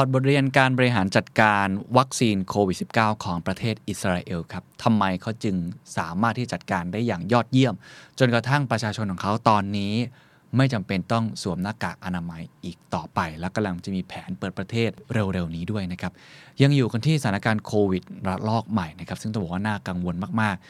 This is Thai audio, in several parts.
อดบทเรียนการบริหารจัดการวัคซีนโควิด -19 ของประเทศอิสราเอลครับทำไมเขาจึงสามารถที่จัดการได้อย่างยอดเยี่ยม จนกระทั่งประชาชนของเขาตอนนี้ ไม่จำเป็นต้องสวมหน้ากากอนามัยอีกต่อไป และกำลังจะมีแผนเปิดประเทศเร็วๆนี้ด้วยนะครับ ยังอยู่กันที่สถานการณ์โควิดระลอกใหม่นะครับ ซึ่งต้องบอกว่าน่ากังวลมากๆ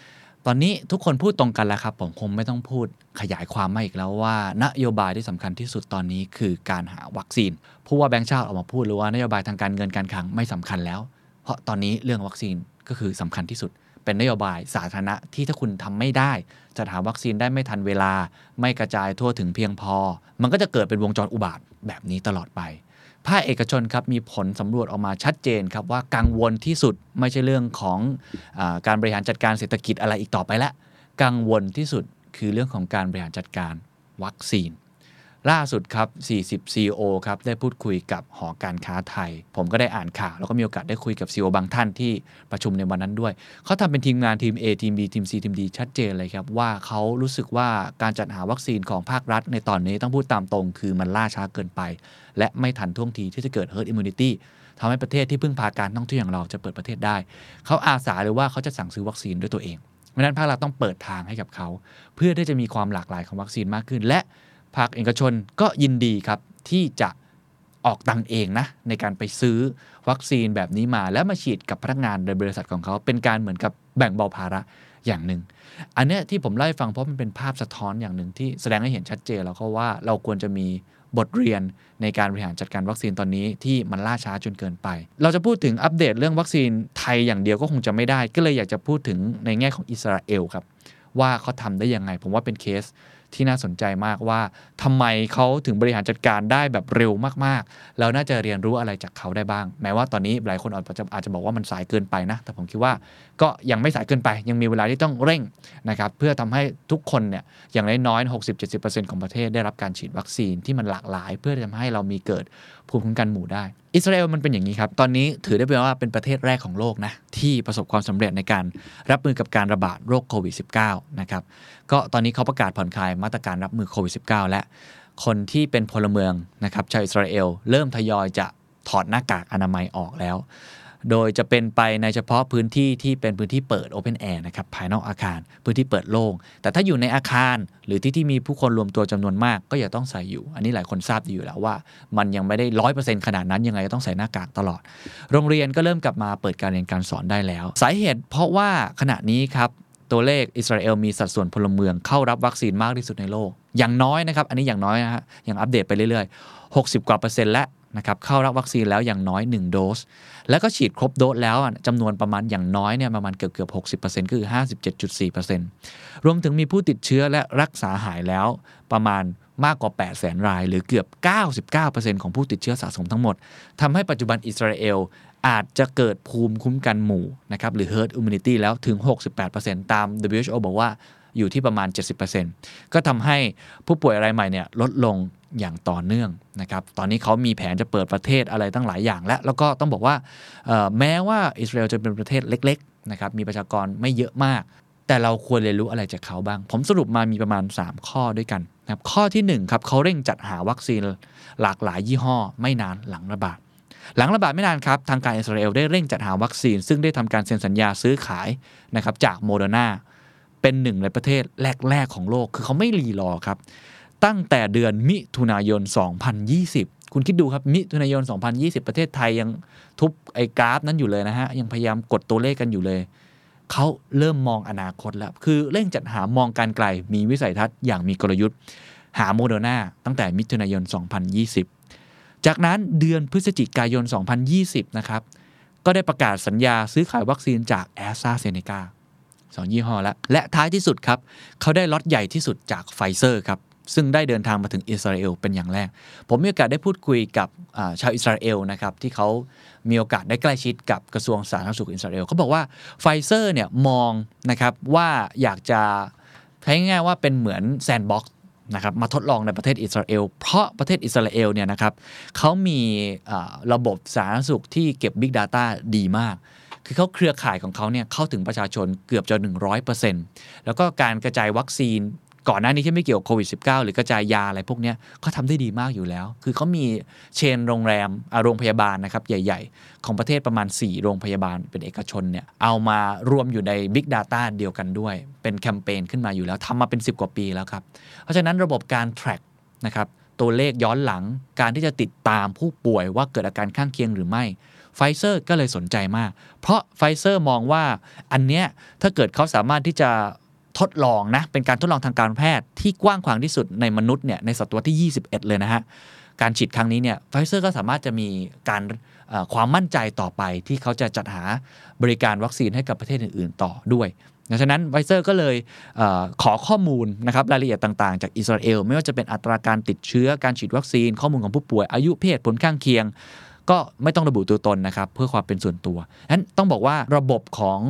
ตอนนี้ทุกคนพูดตรงกันแล้วครับ ผมคงไม่ต้องพูดขยายความมาอีกแล้วว่า นโยบายที่สำคัญที่สุดตอนนี้คือการหาวัคซีนผู้ว่าแบงค์ชาติออกมาพูดหรือว่านโยบายทางการเงินการคลังไม่สำคัญแล้ว เพราะตอนนี้เรื่องวัคซีนก็คือสำคัญที่สุด เป็นนโยบายสาธารณะที่ถ้าคุณทำไม่ได้จะหาวัคซีนได้ไม่ทันเวลา ไม่กระจายทั่วถึงเพียงพอ มันก็จะเกิดเป็นวงจรอุบาทแบบนี้ตลอดไป ภาคเอกชนครับมีผลสำรวจออกมาชัดเจนครับว่ากังวลที่สุดไม่ใช่เรื่องของอการบริหารจัดการเศรษฐกิจอะไรอีกต่อไปละ กังวลที่สุดคือเรื่องของการบริหารจัดการวัคซีน ล่าสุดครับ 40 CEO ครับได้พูดคุยกับหอการค้าไทย ผมก็ได้อ่านข่าว แล้วก็มีโอกาสได้คุยกับ CEO บางท่านที่ประชุมในวันนั้นด้วย เขาทำเป็นทีมงานทีม A ทีม B ทีม C ทีม D ชัดเจนเลยครับ ว่าเขารู้สึกว่าการจัดหาวัคซีนของภาครัฐในตอนนี้ต้องพูดตามตรง คือมันล่าช้าเกินไป และไม่ทันท่วงทีที่จะเกิด herd immunity ทำให้ประเทศที่พึ่งพาการท่องเที่ยวอย่างเราจะเปิดประเทศได้ เขาอาสาหรือว่าเขาจะสั่งซื้อวัคซีนด้วยตัวเองเพราะนั้นภาครัฐต้องเปิดทางให้กับเขา เพื่อที่จะมีความหลากหลายของวัคซีนมากขึ้น และ ภาคเอกชนก็ยินดีครับที่จะออกตังเองนะในการไปซื้อวัคซีนแบบนี้มาแล้วมาฉีดกับพนักงานในบริษัทของเขา เป็นการเหมือนกับแบ่งเบาภาระอย่างหนึ่ง อันเนี้ยที่ผมเล่าให้ฟังเพราะมันเป็นภาพสะท้อนอย่างหนึ่งที่แสดงให้เห็นชัดเจนแล้วก็ว่าเราควรจะมีบทเรียนในการบริหารจัดการวัคซีนตอนนี้ที่มันล่าช้าจนเกินไป เราจะพูดถึงอัปเดตเรื่องวัคซีนไทยอย่างเดียวก็คงจะไม่ได้ ก็เลยอยากจะพูดถึงในแง่ของอิสราเอลครับว่าเขาทำได้ยังไง ผมว่าเป็นเคส ที่น่าสนใจมากว่าทำไมเขาถึงบริหารจัดการได้แบบเร็วมากๆ แล้วน่าจะเรียนรู้อะไรจากเขาได้บ้าง แม้ว่าตอนนี้หลายคนอาจจะอาจจะบอกว่ามันสายเกินไปนะ แต่ผมคิดว่าก็ยังไม่สายเกินไป ยังมีเวลาที่ต้องเร่งนะครับเพื่อทำให้ทุกคนเนี่ยอย่างน้อยๆ60-70%ของประเทศได้รับการฉีดวัคซีนที่มันหลากหลาย เพื่อทำให้เรามีเกิดภูมิคุ้มกันหมู่ได้อิสราเอลมันเป็นอย่างนี้ครับ ตอนนี้ถือได้เป็นว่าเป็นประเทศแรกของโลกนะ ที่ประสบความสำเร็จในการรับมือกับการระบาดโรคโควิด -19 นะครับก็ตอนนี้เขาประกาศผ่อนคลายมาตรการรับมือโควิด -19 และคนที่เป็นพลเมืองนะครับชาวอิสราเอลเริ่มทยอยจะถอดหน้ากากอนามัยออกแล้ว โดยจะเป็นไปในเฉพาะพื้นที่ที่เป็นพื้นที่เปิด Open Air นะครับภายนอกอาคาร พื้นที่เปิดโล่งแต่ถ้าอยู่ในอาคารหรือที่ที่มีผู้คนรวมตัวจำนวนมาก ก็อย่าต้องใส่อยู่ อันนี้หลายคนทราบดีอยู่แล้วว่า มันยังไม่ได้ร้อยเปอร์เซ็นต์ขนาดนั้นยังไงก็ต้องใส่หน้ากากตลอด โรงเรียนก็เริ่มกลับมาเปิดการเรียนการสอนได้แล้ว สาเหตุเพราะว่าขณะนี้ครับตัวเลขอิสราเอลมีสัดส่วนพลเมืองเข้ารับวัคซีนมากที่สุดในโลก อย่างน้อยนะครับ อันนี้อย่างน้อยนะฮะยังอัปเดตไปเรื่อยๆ 60 กว่าเปอร์เซ็นต์แล้ว นะครับเข้ารับวัคซีนแล้วอย่างน้อย 1 โดส แล้วก็ฉีดครบโดสแล้วจำนวนประมาณอย่างน้อยเนี่ยประมาณเกือบเกือบ 60%คือ 57.4%รวมถึงมีผู้ติดเชื้อและรักษาหายแล้วประมาณมากกว่า 8 0 0 0 0 0 ราย หรือเกือบ 99%ของผู้ติดเชื้อสะสมทั้งหมดทำให้ปัจจุบันอิสราเอลอาจจะเกิดภูมิคุ้มกันหมู่นะครับหรือ herd immunity แล้วถึง 68%ตาม WHO บอกว่า อยู่ที่ประมาณ 70%ก็ทำให้ผู้ป่วยรายใหม่เนี่ยลดลงอย่างต่อเนื่องนะครับ ตอนนี้เขามีแผนจะเปิดประเทศอะไรตั้งหลายอย่าง แล้วแล้วก็ต้องบอกว่าแม้ว่าอิสราเอลจะเป็นประเทศเล็กๆนะครับมีประชากรไม่เยอะมาก แต่เราควรเรียนรู้อะไรจากเขาบ้าง ผมสรุปมามีประมาณ 3 ข้อด้วยกันนะครับข้อที่1ครับเขาเร่งจัดหาวัคซีนหลากหลายยี่ห้อ ไม่นานหลังระบาดหลังระบาดไม่นานครับ ทางการอิสราเอลได้เร่งจัดหาวัคซีน ซึ่งได้ทำการเซ็นสัญญาซื้อขายนะครับจากโมเดอร์นา เป็นหนึ่งในประเทศแรก ๆ ของโลก คือเขาไม่รีรอครับ ตั้งแต่เดือนมิถุนายน 2020 คุณคิดดูครับ มิถุนายน 2020 ประเทศไทยยังทุบไอ้กราฟนั้นอยู่เลยนะฮะ ยังพยายามกดตัวเลขกันอยู่เลย เขาเริ่มมองอนาคตแล้ว คือเร่งจัดหามองการไกล มีวิสัยทัศน์อย่างมีกลยุทธ์ หาโมเดอร์นาตั้งแต่มิถุนายน 2020 จากนั้นเดือนพฤศจิกายน 2020 นะครับ ก็ได้ประกาศสัญญาซื้อขายวัคซีนจากแอสตราเซเนกา สองยี่ห้อแล้วและท้ายที่สุดครับ เขาได้ล็อตใหญ่ที่สุดจากไฟเซอร์ครับ ซึ่งได้เดินทางมาถึงอิสราเอลเป็นอย่างแรก ผมมีโอกาสได้พูดคุยกับชาวอิสราเอลนะครับ ที่เขามีโอกาสได้ใกล้ชิดกับกระทรวงสาธารณสุขอิสราเอลเขาบอกว่าไฟเซอร์เนี่ยมองนะครับว่าอยากจะใช้ง่ายว่าเป็นเหมือน sandbox นะครับมาทดลองในประเทศอิสราเอล เพราะประเทศอิสราเอลเนี่ยนะครับเขามีระบบสาธารณสุขที่เก็บ Big Data ดีมาก คือเขาเครือข่ายของเขาเนี่ยเข้าถึงประชาชนเกือบจะ 100%แล้วก็การกระจายวัคซีนก่อนหน้านี้ที่ไม่เกี่ยวกับโควิด -19 หรือกระจายยาอะไรพวกนี้เขาทำได้ดีมากอยู่แล้ว คือเขามี chain โรงแรมโรงพยาบาลนะครับใหญ่ ๆ ของประเทศประมาณ 4 โรงพยาบาลเป็นเอกชนเนี่ยเอามารวมอยู่ใน Big Data เดียวกันด้วย เป็นแคมเปญขึ้นมาอยู่แล้วทำมาเป็น 10 กว่าปีแล้วครับ เพราะฉะนั้นระบบการ track นะครับตัวเลขย้อนหลังการที่จะติดตามผู้ป่วยว่าเกิดอาการข้างเคียงหรือไม่ ไฟเซอร์ก็เลยสนใจมาก เพราะไฟเซอร์มองว่าอันเนี้ยถ้าเกิดเขาสามารถที่จะทดลองนะ เป็นการทดลองทางการแพทย์ที่กว้างขวางที่สุดในมนุษย์เนี่ยในศตวรรษที่ 21 เลยนะฮะ การฉีดครั้งนี้เนี่ยไฟเซอร์ก็สามารถจะมีการความมั่นใจต่อไปที่เขาจะจัดหาบริการวัคซีนให้กับประเทศอื่น ๆ ต่อด้วยดังนั้นไฟเซอร์ก็เลยเอขอข้อมูลนะครับรายละเอียดต่างๆ จากอิสราเอล ไม่ว่าจะเป็นอัตราการติดเชื้อการฉีดวัคซีน ข้อมูลของผู้ป่วยอายุเพศผลข้างเคียง ก็ไม่ต้องระบุตัวตนนะครับ เพื่อความเป็นส่วนตัวนั้นต้องบอกว่าระบบของ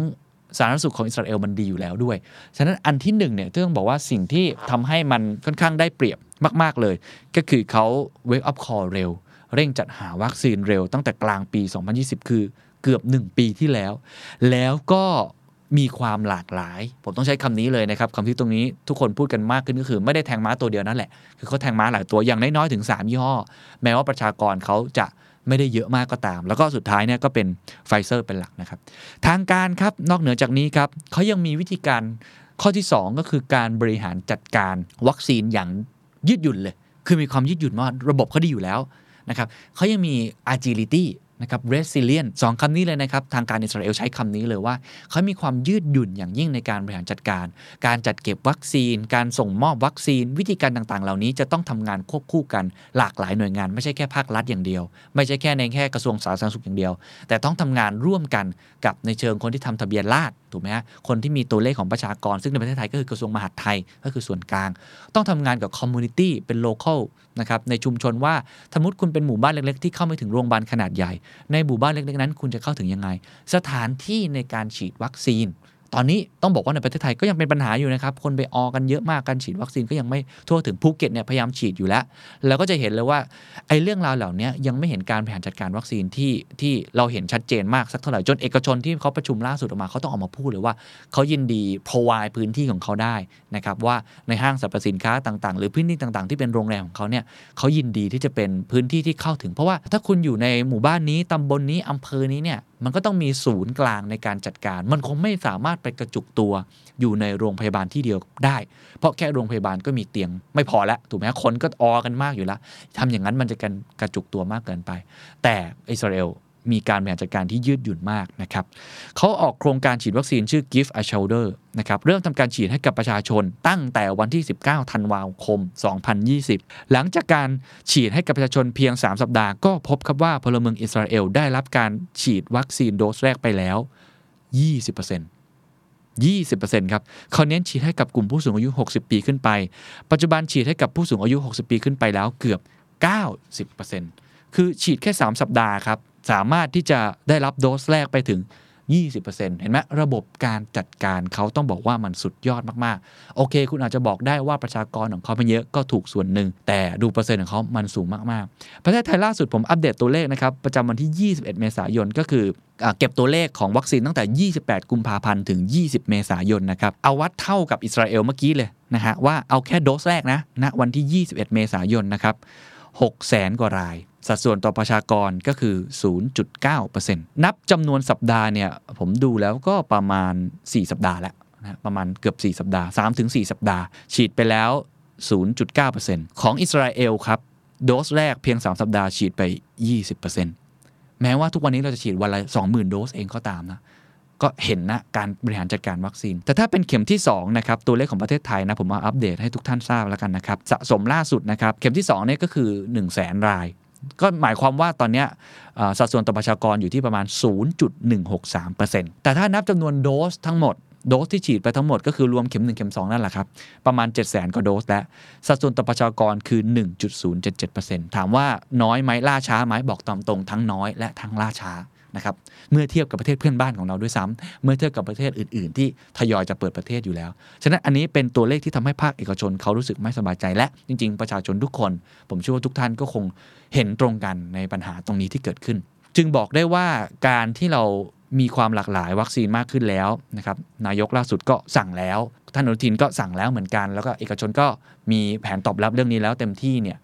สาธารณสุขของอิสราเอลมันดีอยู่แล้วด้วย ฉะนั้นอันที่หนึ่งเนี่ยต้องบอกว่าสิ่งที่ทำให้มันค่อนข้างได้เปรียบมาก ๆ เลย ก็คือเขา wake up call เร็ว เร่งจัดหาวัคซีนเร็วตั้งแต่กลางปี 2020 คือเกือบ 1 ปีที่แล้ว แล้วก็มีความหลากหลาย ผมต้องใช้คำนี้เลยนะครับคำที่ตรงนี้ทุกคนพูดกันมากขึ้นก็คือไม่ได้แทงม้าตัวเดียวนั่นแหละ คือเขาแทงม้าหลายตัวอย่างน้อยๆถึง 3 ยี่ห้อ แม้ว่าประชากรเขาจะ ไม่ได้เยอะมากก็ตาม แล้วก็สุดท้ายเนี่ยก็เป็นไฟเซอร์เป็นหลักนะครับ ทางการครับนอกเหนือจากนี้ครับเขายังมีวิธีการข้อที่ 2 ก็คือการบริหารจัดการวัคซีนอย่างยืดหยุ่นเลย คือมีความยืดหยุ่นมากระบบเขาดีอยู่แล้วนะครับเขายังมี agility นะครับ resilient สองคำนี้เลยนะครับ ทางการอิสราเอลใช้คำนี้เลยว่า เขามีความยืดหยุ่นอย่างยิ่งในการบริหารจัดการ การจัดเก็บวัคซีน การส่งมอบวัคซีน วิธีการต่างๆ เหล่านี้จะต้องทำงานควบคู่กันหลากหลายหน่วยงาน ไม่ใช่แค่ภาครัฐอย่างเดียว ไม่ใช่แค่ในแค่กระทรวงสาธารณสุขอย่างเดียว แต่ต้องทำงานร่วมกันกับในเชิงคนที่ทำทะเบียนราษฎรถูกไหมฮะคนที่มีตัวเลขของประชากร ซึ่งในประเทศไทยก็คือกระทรวงมหาดไทยก็คือส่วนกลาง ต้องทำงานกับ community เป็น local นะครับในชุมชนว่าสมมติคุณเป็นหมู่บ้านเล็กๆ ที่เข้าไม่ถึงโรงพยาบาลขนาดใหญ่ ในหมู่บ้านเล็กๆนั้น คุณจะเข้าถึงยังไง สถานที่ในการฉีดวัคซีน ตอนนี้ต้องบอกว่าในประเทศไทยก็ยังเป็นปัญหาอยู่นะครับ คนไปออกันเยอะมากการฉีดวัคซีนก็ยังไม่ทั่วถึงภูเก็ตเนี่ยพยายามฉีดอยู่แล้ว แล้วก็จะเห็นเลยว่าไอ้เรื่องราวเหล่านี้ยังไม่เห็นการบริหารจัดการวัคซีนที่ที่เราเห็นชัดเจนมากสักเท่าไหร่จนเอกชนที่เขาประชุมล่าสุดออกมาเขาต้องออกมาพูดเลยว่าเขายินดีพรวายพื้นที่ของเขาได้นะครับว่าในห้างสรรพสินค้าต่างๆ หรือพื้นที่ต่างๆ ที่เป็นโรงแรมของเขาเนี่ยเขายินดีที่จะเป็นพื้นที่ที่เข้าถึง เพราะว่าถ้าคุณอยู่ในหมู่บ้านนี้ตำบลนนี้อำเภอนี้เนี่ย มันก็ต้องมีศูนย์กลางในการจัดการ มันคงไม่สามารถไปกระจุกตัวอยู่ในโรงพยาบาลที่เดียวได้ เพราะแค่โรงพยาบาลก็มีเตียงไม่พอแล้วถูกไหมคนก็ออกันมากอยู่แล้วทำอย่างนั้นมันจะกันกระจุกตัวมากเกินไป แต่อิสราเอล มีการบริหารจัดการที่ยืดหยุ่นมากนะครับเขาออกโครงการฉีดวัคซีนชื่อ Give a Shoulder นะครับเริ่มทำการฉีดให้กับประชาชนตั้งแต่วันที่ 19 ธันวาคม 2020 หลังจากการฉีดให้กับประชาชนเพียง 3 สัปดาห์ก็พบครับว่าพลเมืองอิสราเอลได้รับการฉีดวัคซีนโดสแรกไปแล้ว 20% 20%ครับเขาเน้นฉีดให้กับกลุ่มผู้สูงอายุ 60 ปีขึ้นไป ปัจจุบันฉีดให้กับผู้สูงอายุ 60 ปีขึ้นไปแล้วเกือบ 90%คือฉีดแค่ 3 สัปดาห์ครับ สามารถที่จะได้รับโดสแรกไปถึง 20%เห็นไหมระบบการจัดการเขาต้องบอกว่ามันสุดยอดมากๆ โอเค คุณอาจจะบอกได้ว่าประชากรของเขาไม่เยอะก็ถูกส่วนหนึ่ง แต่ดูเปอร์เซ็นต์ของเขามันสูงมากๆ ประเทศไทยล่าสุดผมอัปเดตตัวเลขนะครับ ประจำวันที่ 21 เมษายนก็คือเก็บตัวเลขของวัคซีนตั้งแต่ 28 กุมภาพันธ์ ถึง 20 เมษายนนะครับ เอาวัดเท่ากับอิสราเอลเมื่อกี้เลยนะฮะว่าเอาแค่โดสแรกนะณนะวันที่ 21 เมษายนนะครับ 6แสนกว่าราย สัดส่วนต่อประชากรก็คือ 0.9%นับจำนวนสัปดาห์เนี่ย ผมดูแล้วก็ประมาณ 4 สัปดาห์แล้วนะประมาณเกือบ 4 สัปดาห์ 3-4 สัปดาห์ ฉีดไปแล้ว 0.9%ของอิสราเอลครับ โดสแรกเพียง 3 สัปดาห์ฉีดไป 20%แม้ว่าทุกวันนี้เราจะฉีดวันละ20,000 โดสเองก็ตามนะ ก็เห็นนะการบริหารจัดการวัคซีน แต่ถ้าเป็นเข็มที่2นะครับตัวเลขของประเทศไทยนะผมมาอัปเดตให้ทุกท่านทราบแล้วกันนะครับสะสมล่าสุดนะครับเข็มที่2เนี่ยก็คือ 1 0 0 0 0แสนราย ก็หมายความว่าตอนนี้สัดส่วนต่อประชากรอยู่ที่ประมาณ 0.163%แต่ถ้านับจำนวนโดสทั้งหมดโดสที่ฉีดไปทั้งหมดก็คือรวมเข็ม 1 เข็ม 2 นั่นแหละครับ ประมาณ 7 0 0 0 0 0กว่าโดสแล้วสัดส่วนต่อประชากรคือ 1.077%ถามว่าน้อยไหมล่าช้าไหมบอกตามตรงทั้งน้อยและทั้งล่าช้า นะครับเมื่อเทียบกับประเทศเพื่อนบ้านของเราด้วยซ้ำเมื่อเทียบกับประเทศอื่น ๆ ที่ทยอยจะเปิดประเทศอยู่แล้ว ฉะนั้นอันนี้เป็นตัวเลขที่ทำให้ภาคเอกชนเขารู้สึกไม่สบายใจ และจริง ๆ ประชาชนทุกคน ผมเชื่อว่าทุกท่านก็คงเห็นตรงกันในปัญหาตรงนี้ที่เกิดขึ้น จึงบอกได้ว่าการที่เรามีความหลากหลายวัคซีนมากขึ้นแล้วนะครับนายกล่าสุดก็สั่งแล้ว ท่านอนุทินก็สั่งแล้วเหมือนกัน แล้วก็เอกชนก็มีแผนตอบรับเรื่องนี้แล้วเต็มที่เนี่ย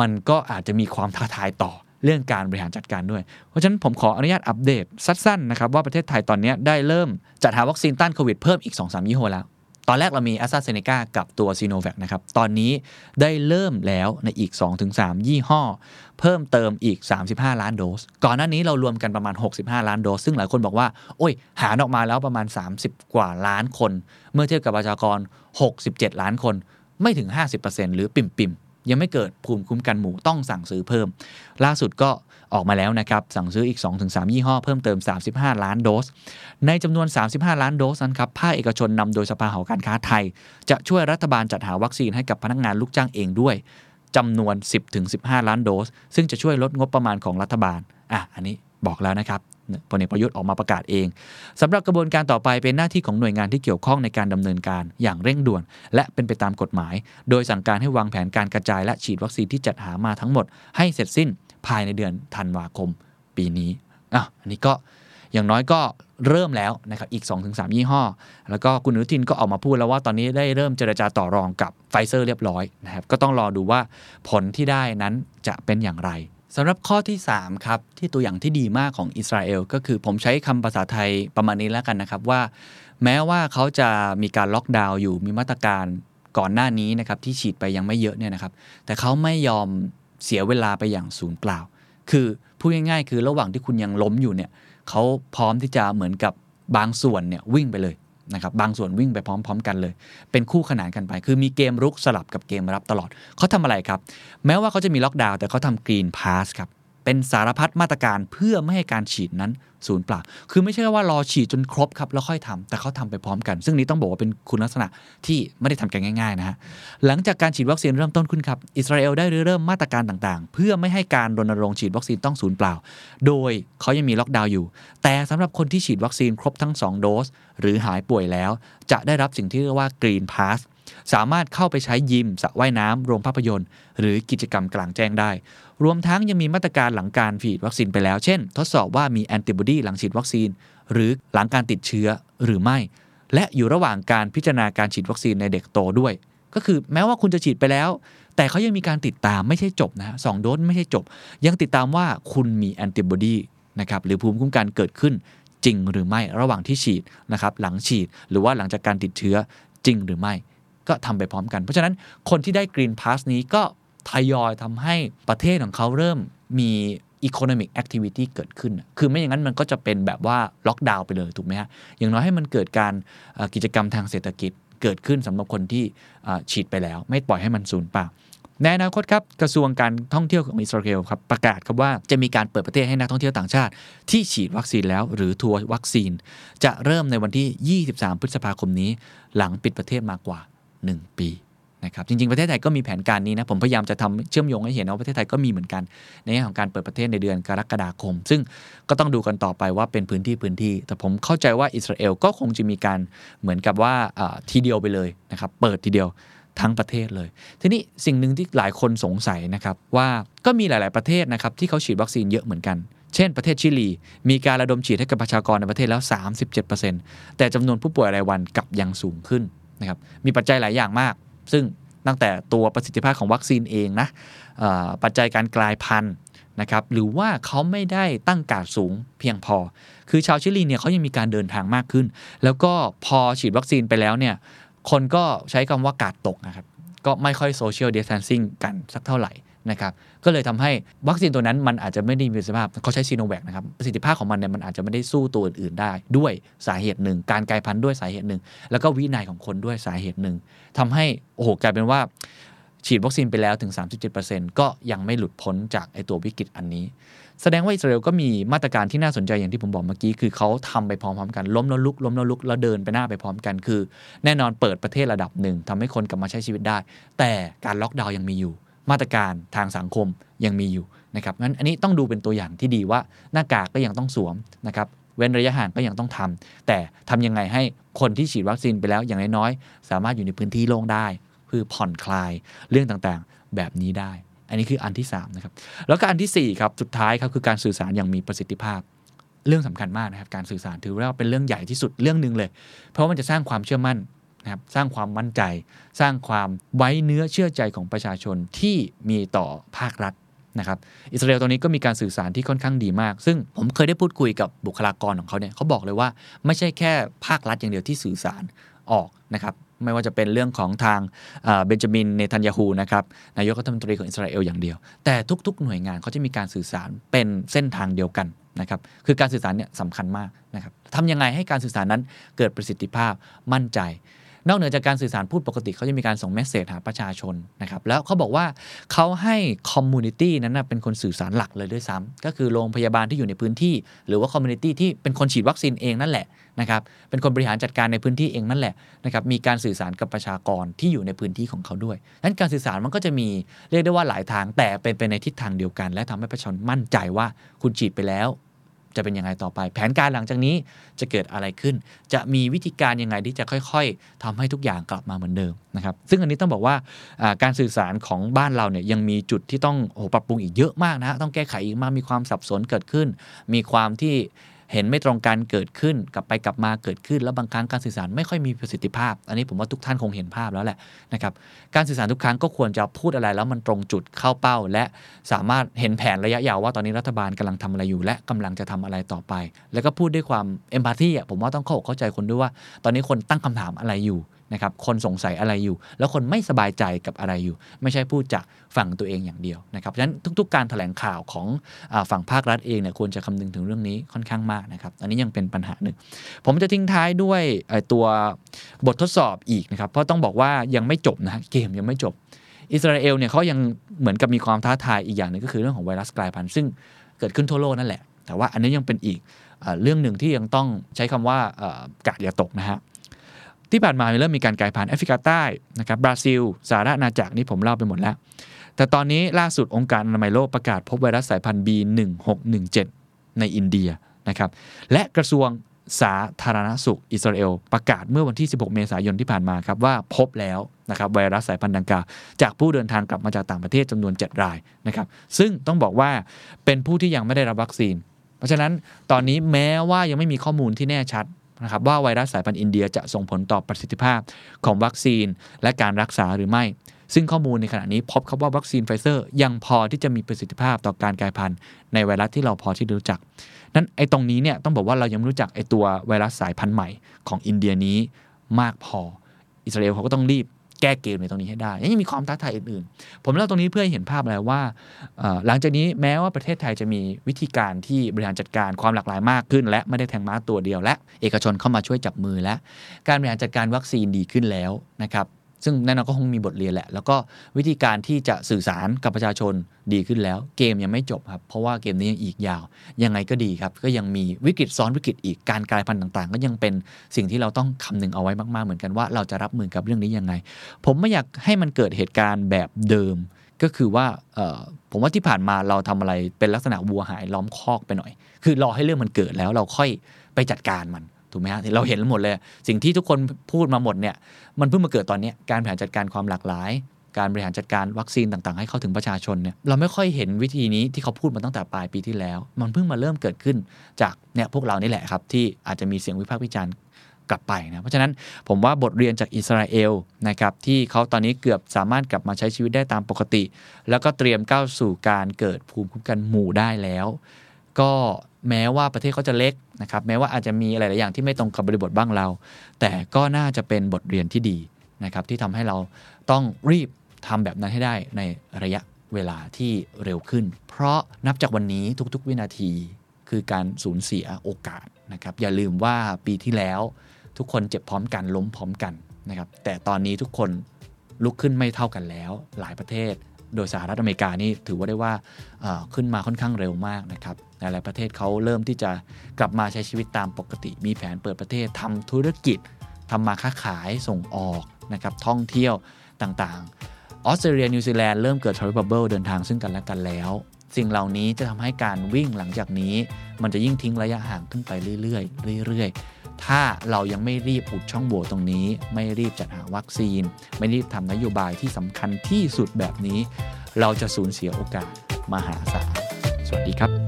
มันก็อาจจะมีความท้าทายต่อ เรื่องการบริหารจัดการด้วย เพราะฉะนั้นผมขออนุญาตอัปเดตสั้นๆนะครับว่าประเทศไทยตอนนี้ได้เริ่มจัดหาวัคซีนต้านโควิดเพิ่มอีก 2-3 ยี่ห้อแล้ว ตอนแรกเรามีแอสตราเซเนกากับตัวซีโนแวคนะครับ ตอนนี้ได้เริ่มแล้วในอีก 2-3 ยี่ห้อ เพิ่มเติมอีก 35 ล้านโดส ก่อนหน้านี้เรารวมกันประมาณ 65 ล้านโดส ซึ่งหลายคนบอกว่า โอ้ย หารออกมาแล้วประมาณ 30 กว่าล้านคน เมื่อเทียบกับประชากร 67 ล้านคน ไม่ถึง 50%หรือปิ่มๆ ยังไม่เกิดภูมิคุ้มกันหมู่ต้องสั่งซื้อเพิ่ม ล่าสุดก็ออกมาแล้วนะครับ สั่งซื้ออีก 2-3 ยี่ห้อเพิ่มเติม 35 ล้านโดส ในจำนวน 35 ล้านโดสนั้นครับภาคเอกชนนำโดยสภาหอการค้าไทย จะช่วยรัฐบาลจัดหาวัคซีนให้กับพนักงานลูกจ้างเองด้วยจำนวน 10-15 ล้านโดส ซึ่งจะช่วยลดงบประมาณของรัฐบาลอะอันนี้บอกแล้วนะครับ พลเอกประยุทธ์ออกมาประกาศเองสำหรับกระบวนการต่อไปเป็นหน้าที่ของหน่วยงานที่เกี่ยวข้องในการดำเนินการอย่างเร่งด่วน และเป็นไปตามกฎหมาย โดยสั่งการให้วางแผนการกระจายและฉีดวัคซีนที่จัดหามาทั้งหมด ให้เสร็จสิ้นภายในเดือนธันวาคมปีนี้อะอันนี้ก็อย่างน้อยก็เริ่มแล้วนะครับอีก 2-3 ยี่ห้อ แล้วก็คุณอนุทินก็ออกมาพูดแล้วว่าตอนนี้ได้เริ่มเจรจาต่อรองกับไฟเซอร์เรียบร้อยนะครับก็ต้องรอดูว่าผลที่ได้นั้นจะเป็นอย่างไร สำหรับข้อที่ 3 ครับ ที่ตัวอย่างที่ดีมากของอิสราเอลก็คือผมใช้คำภาษาไทยประมาณนี้แล้วกันนะครับว่า แม้ว่าเขาจะมีการล็อกดาวน์อยู่มีมาตรการก่อนหน้านี้นะครับที่ฉีดไปยังไม่เยอะเนี่ยนะครับ แต่เขาไม่ยอมเสียเวลาไปอย่างศูนย์เปล่า คือพูดง่ายๆ คือระหว่างที่คุณยังล้มอยู่เนี่ยเขาพร้อมที่จะเหมือนกับบางส่วนเนี่ยวิ่งไปเลย นะครับบางส่วนวิ่งไปพร้อม ๆ กันเลย เป็นคู่ขนานกันไป คือมีเกมรุกสลับกับเกมรับตลอดเขาทำอะไรครับ แม้ว่าเขาจะมีล็อกดาวน์แต่เขาทำกรีนพาสครับ เป็นสารพัดมาตรการเพื่อไม่ให้การฉีดนั้นศูนย์เปล่า คือไม่ใช่ว่ารอฉีดจนครบครับแล้วค่อยทำแต่เขาทำไปพร้อมกัน ซึ่งนี้ต้องบอกว่าเป็นคุณลักษณะที่ไม่ได้ทำกันง่ายๆนะฮะ หลังจากการฉีดวัคซีนเริ่มต้นขึ้นครับ อิสราเอลได้เริ่มมาตรการต่างๆ เพื่อไม่ให้การรณรงค์ฉีดวัคซีนต้องศูนย์เปล่า โดยเขายังมีล็อกดาวน์อยู่ แต่สำหรับคนที่ฉีดวัคซีนครบทั้ง 2 โดส หรือหายป่วยแล้ว จะได้รับสิ่งที่เรียกว่ากรีนพาสสามารถเข้าไปใช้ยิมสระว่ายน้ำโรงภาพยนตร์ หรือกิจกรรมกลางแจ้งได้ รวมทั้งยังมีมาตรการหลังการฉีดวัคซีนไปแล้ว เช่น ทดสอบว่ามีแอนติบอดีหลังฉีดวัคซีน หรือหลังการติดเชื้อหรือไม่ และอยู่ระหว่างการพิจารณาการฉีดวัคซีนในเด็กโตด้วย ก็คือแม้ว่าคุณจะฉีดไปแล้ว แต่เขายังมีการติดตามไม่ใช่จบนะฮะสองโดสไม่ใช่จบ ยังติดตามว่าคุณมีแอนติบอดีนะครับหรือภูมิคุ้มกันเกิดขึ้นจริงหรือไม่ระหว่างที่ฉีดนะครับหลังฉีดหรือว่าหลังจากการติดเชื้อจริงหรือไม่ ก็ทำไปพร้อมกัน เพราะฉะนั้นคนที่ได้กรีนพาสนี้ก็ ทยอยทำให้ประเทศของเขาเริ่มมี economic activity เกิดขึ้น คือไม่อย่างนั้นมันก็จะเป็นแบบว่าล็อกดาวน์ไปเลยถูกไหมฮะ อย่างน้อยให้มันเกิดการกิจกรรมทางเศรษฐกิจเกิดขึ้นสำหรับคนที่ฉีดไปแล้ว ไม่ปล่อยให้มันสูญเปล่าในอนาคตครับกระทรวงการท่องเที่ยวของอิสราเอลครับประกาศครับว่าจะมีการเปิดประเทศให้นักท่องเที่ยวต่างชาติ ที่ฉีดวัคซีนแล้ว หรือทัวร์วัคซีน จะเริ่มในวันที่ 23 พฤษภาคมนี้ หลังปิดประเทศมากกว่า 1 ปี นะครับจริงๆ ประเทศไทยก็มีแผนการนี้นะผมพยายามจะทำเชื่อมโยงให้เห็นว่าประเทศไทยก็มีเหมือนกัน ในแง่ของการเปิดประเทศในเดือนกรกฎาคม ซึ่งก็ต้องดูกันต่อไปว่าเป็นพื้นที่พื้นที่ แต่ผมเข้าใจว่าอิสราเอลก็คงจะมีการเหมือนกับว่าทีเดียวไปเลยนะครับเปิดทีเดียวทั้งประเทศเลย ทีนี้สิ่งหนึ่งที่หลายคนสงสัยนะครับว่าก็มีหลาย ๆประเทศนะครับที่เขาฉีดวัคซีนเยอะเหมือนกันเช่นประเทศชิลี มีการระดมฉีดให้กับประชากรในประเทศแล้ว 37%แต่จำนวนผู้ป่วยรายวันกลับยังสูงขึ้นนะครับมีปัจจัยหลายอย่างมาก ซึ่งตั้งแต่ตัวประสิทธิภาพของวัคซีนเองนะปัจจัยการกลายพันธุ์นะครับหรือว่าเขาไม่ได้ตั้งกาดสูงเพียงพอ คือชาวชิลีเนี่ยเขายังมีการเดินทางมากขึ้น แล้วก็พอฉีดวัคซีนไปแล้วเนี่ยคนก็ใช้คำว่ากาดตกนะครับ ก็ไม่ค่อยโซเชียลเดสแทนซิ่งกันสักเท่าไหร่ นะครับก็เลยทำให้วัคซีนตัวนั้นมันอาจจะไม่ได้มีประสิทธิภาพเขาใช้ซีโนแวคนะครับประสิทธิภาพของมันเนี่ยมันอาจจะไม่ได้สู้ตัวอื่นๆได้ ด้วยสาเหตุหนึ่ง การกลายพันธุ์ด้วยสาเหตุหนึ่ง แล้วก็วินัยของคนด้วยสาเหตุหนึ่งทำให้โอ้โหกลายเป็นว่า ฉีดวัคซีนไปแล้วถึง 37%ก็ยังไม่หลุดพ้นจากไอตัววิกฤตอันนี้ แสดงว่าอิสราเอลก็มีมาตรการที่น่าสนใจอย่างที่ผมบอกเมื่อกี้คือเขาทำไปพร้อมๆกันล้มแล้วลุกล้มแล้วลุกแล้วเดินไปหน้าไปพร้อมกันคือ แน่นอนเปิดประเทศระดับหนึ่งทำให้คนกลับมาใช้ชีวิตได้ แต่การล็อกดาวน์ยังมีอยู่ มาตรการทางสังคมยังมีอยู่นะครับงั้นอันนี้ต้องดูเป็นตัวอย่างที่ดีว่าหน้ากากก็ยังต้องสวมนะครับเว้นระยะห่างก็ยังต้องทำแต่ทำยังไงให้คนที่ฉีดวัคซีนไปแล้วอย่างน้อยๆ สามารถอยู่ในพื้นที่โล่งได้ คือผ่อนคลายเรื่องต่างๆ แบบนี้ได้ อันนี้คืออันที่3นะครับแล้วก็อันที่4ครับสุดท้ายครับคือการสื่อสารอย่างมีประสิทธิภาพ เรื่องสำคัญมากนะครับการสื่อสารถือว่าเป็นเรื่องใหญ่ที่สุดเรื่องหนึ่งเลย เพราะมันจะสร้างความเชื่อมั่น นะครับสร้างความมั่นใจ สร้างความไว้เนื้อเชื่อใจของประชาชนที่มีต่อภาครัฐนะครับอิสราเอลตอนนี้ก็มีการสื่อสารที่ค่อนข้างดีมาก ซึ่งผมเคยได้พูดคุยกับบุคลากรของเขาเนี่ยเขาบอกเลยว่าไม่ใช่แค่ภาครัฐอย่างเดียวที่สื่อสารออกนะครับไม่ว่าจะเป็นเรื่องของทางเบนจามินเนทันยาฮูนะครับนายกรัฐมนตรีของอิสราเอลอย่างเดียว แต่ทุกๆ หน่วยงานเขาจะมีการสื่อสารเป็นเส้นทางเดียวกันนะครับคือการสื่อสารเนี่ยสำคัญมากนะครับทำยังไงให้การสื่อสารนั้นเกิดประสิทธิภาพมั่นใจ นอกเหนือจากการสื่อสารพูดปกติเขาจะมีการส่ง message หาประชาชนนะครับแล้วเขาบอกว่าเขาให้ community นั้นเป็นคนสื่อสารหลักเลยด้วยซ้ำก็คือโรงพยาบาลที่อยู่ในพื้นที่ หรือว่า community ที่เป็นคนฉีดวัคซีนเองนั่นแหละนะครับเป็นคนบริหารจัดการในพื้นที่เองนั่นแหละนะครับมีการสื่อสารกับประชากรที่อยู่ในพื้นที่ของเขาด้วยนั้นการสื่อสารมันก็จะมีเรียกได้ว่าหลายทางแต่เป็นไปในทิศทางเดียวกัน และทำให้ประชาชนมั่นใจว่าคุณฉีดไปแล้ว จะเป็นยังไงต่อไป แผนการหลังจากนี้จะเกิดอะไรขึ้น จะมีวิธีการยังไงที่จะค่อยๆทำให้ทุกอย่างกลับมาเหมือนเดิมนะครับซึ่งอันนี้ต้องบอกว่าการสื่อสารของบ้านเราเนี่ยยังมีจุดที่ต้องโอ้ปรับปรุงอีกเยอะมากนะต้องแก้ไขอีกมากมีความสับสนเกิดขึ้น มีความที่ เห็นไม่ตรงกันเกิดขึ้นกลับไปกลับมาเกิดขึ้น แล้วบางครั้งการสื่อสารไม่ค่อยมีประสิทธิภาพ อันนี้ผมว่าทุกท่านคงเห็นภาพแล้วแหละนะครับการสื่อสารทุกครั้งก็ควรจะพูดอะไรแล้วมันตรงจุดเข้าเป้า และสามารถเห็นแผนระยะยาวว่าตอนนี้รัฐบาลกำลังทำอะไรอยู่ และกำลังจะทำอะไรต่อไป แล้วก็พูดด้วยความเอมพัตตีอะผมว่าต้องเข้าเข้าใจคนด้วยว่า ตอนนี้คนตั้งคำถามอะไรอยู่ นะครับคนสงสัยอะไรอยู่ แล้วคนไม่สบายใจกับอะไรอยู่ ไม่ใช่พูดจากฝั่งตัวเองอย่างเดียวนะครับฉะนั้นทุก ๆ การถแถลงข่าวของอฝั่งภาครัฐเองเนี่ยควรจะคำนึงถึงเรื่องนี้ค่อนข้างมากนะครับอันนี้ยังเป็นปัญหาหนึ่งผมจะทิ้งท้ายด้วยตัวบททดสอบอีกนะครับเพราะต้องบอกว่ายังไม่จบนะเกมยังไม่จบอิสราเอลเนี่ยเขายังเหมือนกับมีความท้าทายอีกอย่างนึงก็คือเรื่องของไวรัสกลายพันธุ์ซึ่งเกิดขึ้นทั่วโลกนั่นแหละ แต่ว่าอันนี้ยังเป็นอีกเรื่องหนึ่งที่ยังต้องใช้คำว่ากาดอย่าตกนะฮะ ที่ผ่านมาเริ่มมีการกลายพันธุ์แอฟริกาใต้นะครับบราซิลสหรัฐอาณาจักรนี่ผมเล่าไปหมดแล้ว แต่ตอนนี้ล่าสุดองค์การอนามัยโลกประกาศพบไวรัสสายพันธุ์ B1617 ในอินเดียนะครับและกระทรวงสาธารณสุขอิสราเอลประกาศเมื่อวันที่ 16 เมษายนที่ผ่านมาครับว่าพบแล้วนะครับไวรัสสายพันธุ์ดังกล่าวจากผู้เดินทางกลับมาจากต่างประเทศจำนวน 7 รายนะครับซึ่งต้องบอกว่าเป็นผู้ที่ยังไม่ได้รับวัคซีน เพราะฉะนั้นตอนนี้แม้ว่ายังไม่มีข้อมูลที่แน่ชัด นะครับว่าไวรัสสายพันธุ์อินเดียจะส่งผลต่อประสิทธิภาพของวัคซีนและการรักษาหรือไม่ ซึ่งข้อมูลในขณะนี้พบครับว่าวัคซีนไฟเซอร์ยังพอที่จะมีประสิทธิภาพต่อการกลายพันธุ์ในไวรัสที่เราพอที่รู้จัก นั้นไอ้ตรงนี้เนี่ยต้องบอกว่าเรายังไม่รู้จักไอ้ตัวไวรัสสายพันธุ์ใหม่ของอินเดียนี้มากพอ อิสราเอลเขาก็ต้องรีบ แก้เกมในตรงนี้ให้ได้ ยังมีความท้าทายอื่นๆ ผมเล่าตรงนี้เพื่อให้เห็นภาพอะไรว่า หลังจากนี้แม้ว่าประเทศไทยจะมีวิธีการที่บริหารจัดการความหลากหลายมากขึ้น และไม่ได้แทงม้าตัวเดียวและ เอกชนเข้ามาช่วยจับมือและ การบริหารจัดการวัคซีนดีขึ้นแล้วนะครับ ซึ่งแน่นอนก็คงมีบทเรียนแหละ แล้วก็วิธีการที่จะสื่อสารกับประชาชนดีขึ้นแล้ว เกมยังไม่จบครับ เพราะว่าเกมนี้ยังอีกยาว ยังไงก็ดีครับ ก็ยังมีวิกฤตซ้อนวิกฤตอีกการกลายพันธุ์ต่าง ๆ ก็ยังเป็นสิ่งที่เราต้องคำนึงเอาไว้มากๆเหมือนกันว่าเราจะรับมือกับเรื่องนี้ยังไง ผมไม่อยากให้มันเกิดเหตุการณ์แบบเดิม ก็คือว่าผมว่าที่ผ่านมาเราทำอะไรเป็นลักษณะวัวหายล้อมคอกไปหน่อย คือรอให้เรื่องมันเกิดแล้วเราค่อยไปจัดการมัน ถูกไหมฮะเราเห็นหมดเลย สิ่งที่ทุกคนพูดมาหมดเนี่ยมันเพิ่งมาเกิดตอนนี้การบริหารจัดการความหลากหลาย การบริหารจัดการวัคซีนต่างๆ ให้เข้าถึงประชาชนเนี่ยเราไม่ค่อยเห็นวิธีนี้ที่เขาพูดมาตั้งแต่ปลายปีที่แล้ว มันเพิ่งมาเริ่มเกิดขึ้นจากเนี่ยพวกเรานี่แหละครับที่อาจจะมีเสียงวิพากษ์วิจารณ์กลับไปนะ เพราะฉะนั้นผมว่าบทเรียนจากอิสราเอลนะครับที่เขาตอนนี้เกือบสามารถกลับมาใช้ชีวิตได้ตามปกติ แล้วก็เตรียมก้าวสู่การเกิดภูมิคุ้มกันหมู่ได้แล้ว ก็ แม้ว่าประเทศเขาจะเล็กนะครับแม้ว่าอาจจะมีอะไรหลายอย่างที่ไม่ตรงกับบริบทบ้างเรา แต่ก็น่าจะเป็นบทเรียนที่ดีนะครับที่ทำให้เราต้องรีบทำแบบนั้นให้ได้ในระยะเวลาที่เร็วขึ้น เพราะนับจากวันนี้ทุก ๆ วินาทีคือการสูญเสียโอกาสนะครับอย่าลืมว่าปีที่แล้ว ทุกคนเจ็บพร้อมกันล้มพร้อมกันนะครับแต่ตอนนี้ทุกคนลุกขึ้นไม่เท่ากันแล้ว หลายประเทศ โดยสหรัฐอเมริกานี่ถือว่าได้ว่าขึ้นมาค่อนข้างเร็วมากนะครับหลายประเทศเขาเริ่มที่จะกลับมาใช้ชีวิตตามปกติ มีแผนเปิดประเทศทำธุรกิจทำมาค้าขายส่งออกนะครับท่องเที่ยวต่างๆออสเตรเลียนิวซีแลนด์เริ่มเกิด travel bubble เดินทางซึ่งกันและกันแล้ว สิ่งเหล่านี้จะทำให้การวิ่งหลังจากนี้ มันจะยิ่งทิ้งระยะห่างขึ้นไปเรื่อยๆเรื่อยๆ ถ้าเรายังไม่รีบอุดช่องโหว่ตรงนี้ ไม่รีบจัดหาวัคซีน ไม่รีบทำนโยบายที่สำคัญที่สุดแบบนี้ เราจะสูญเสียโอกาสมหาศาล สวัสดีครับ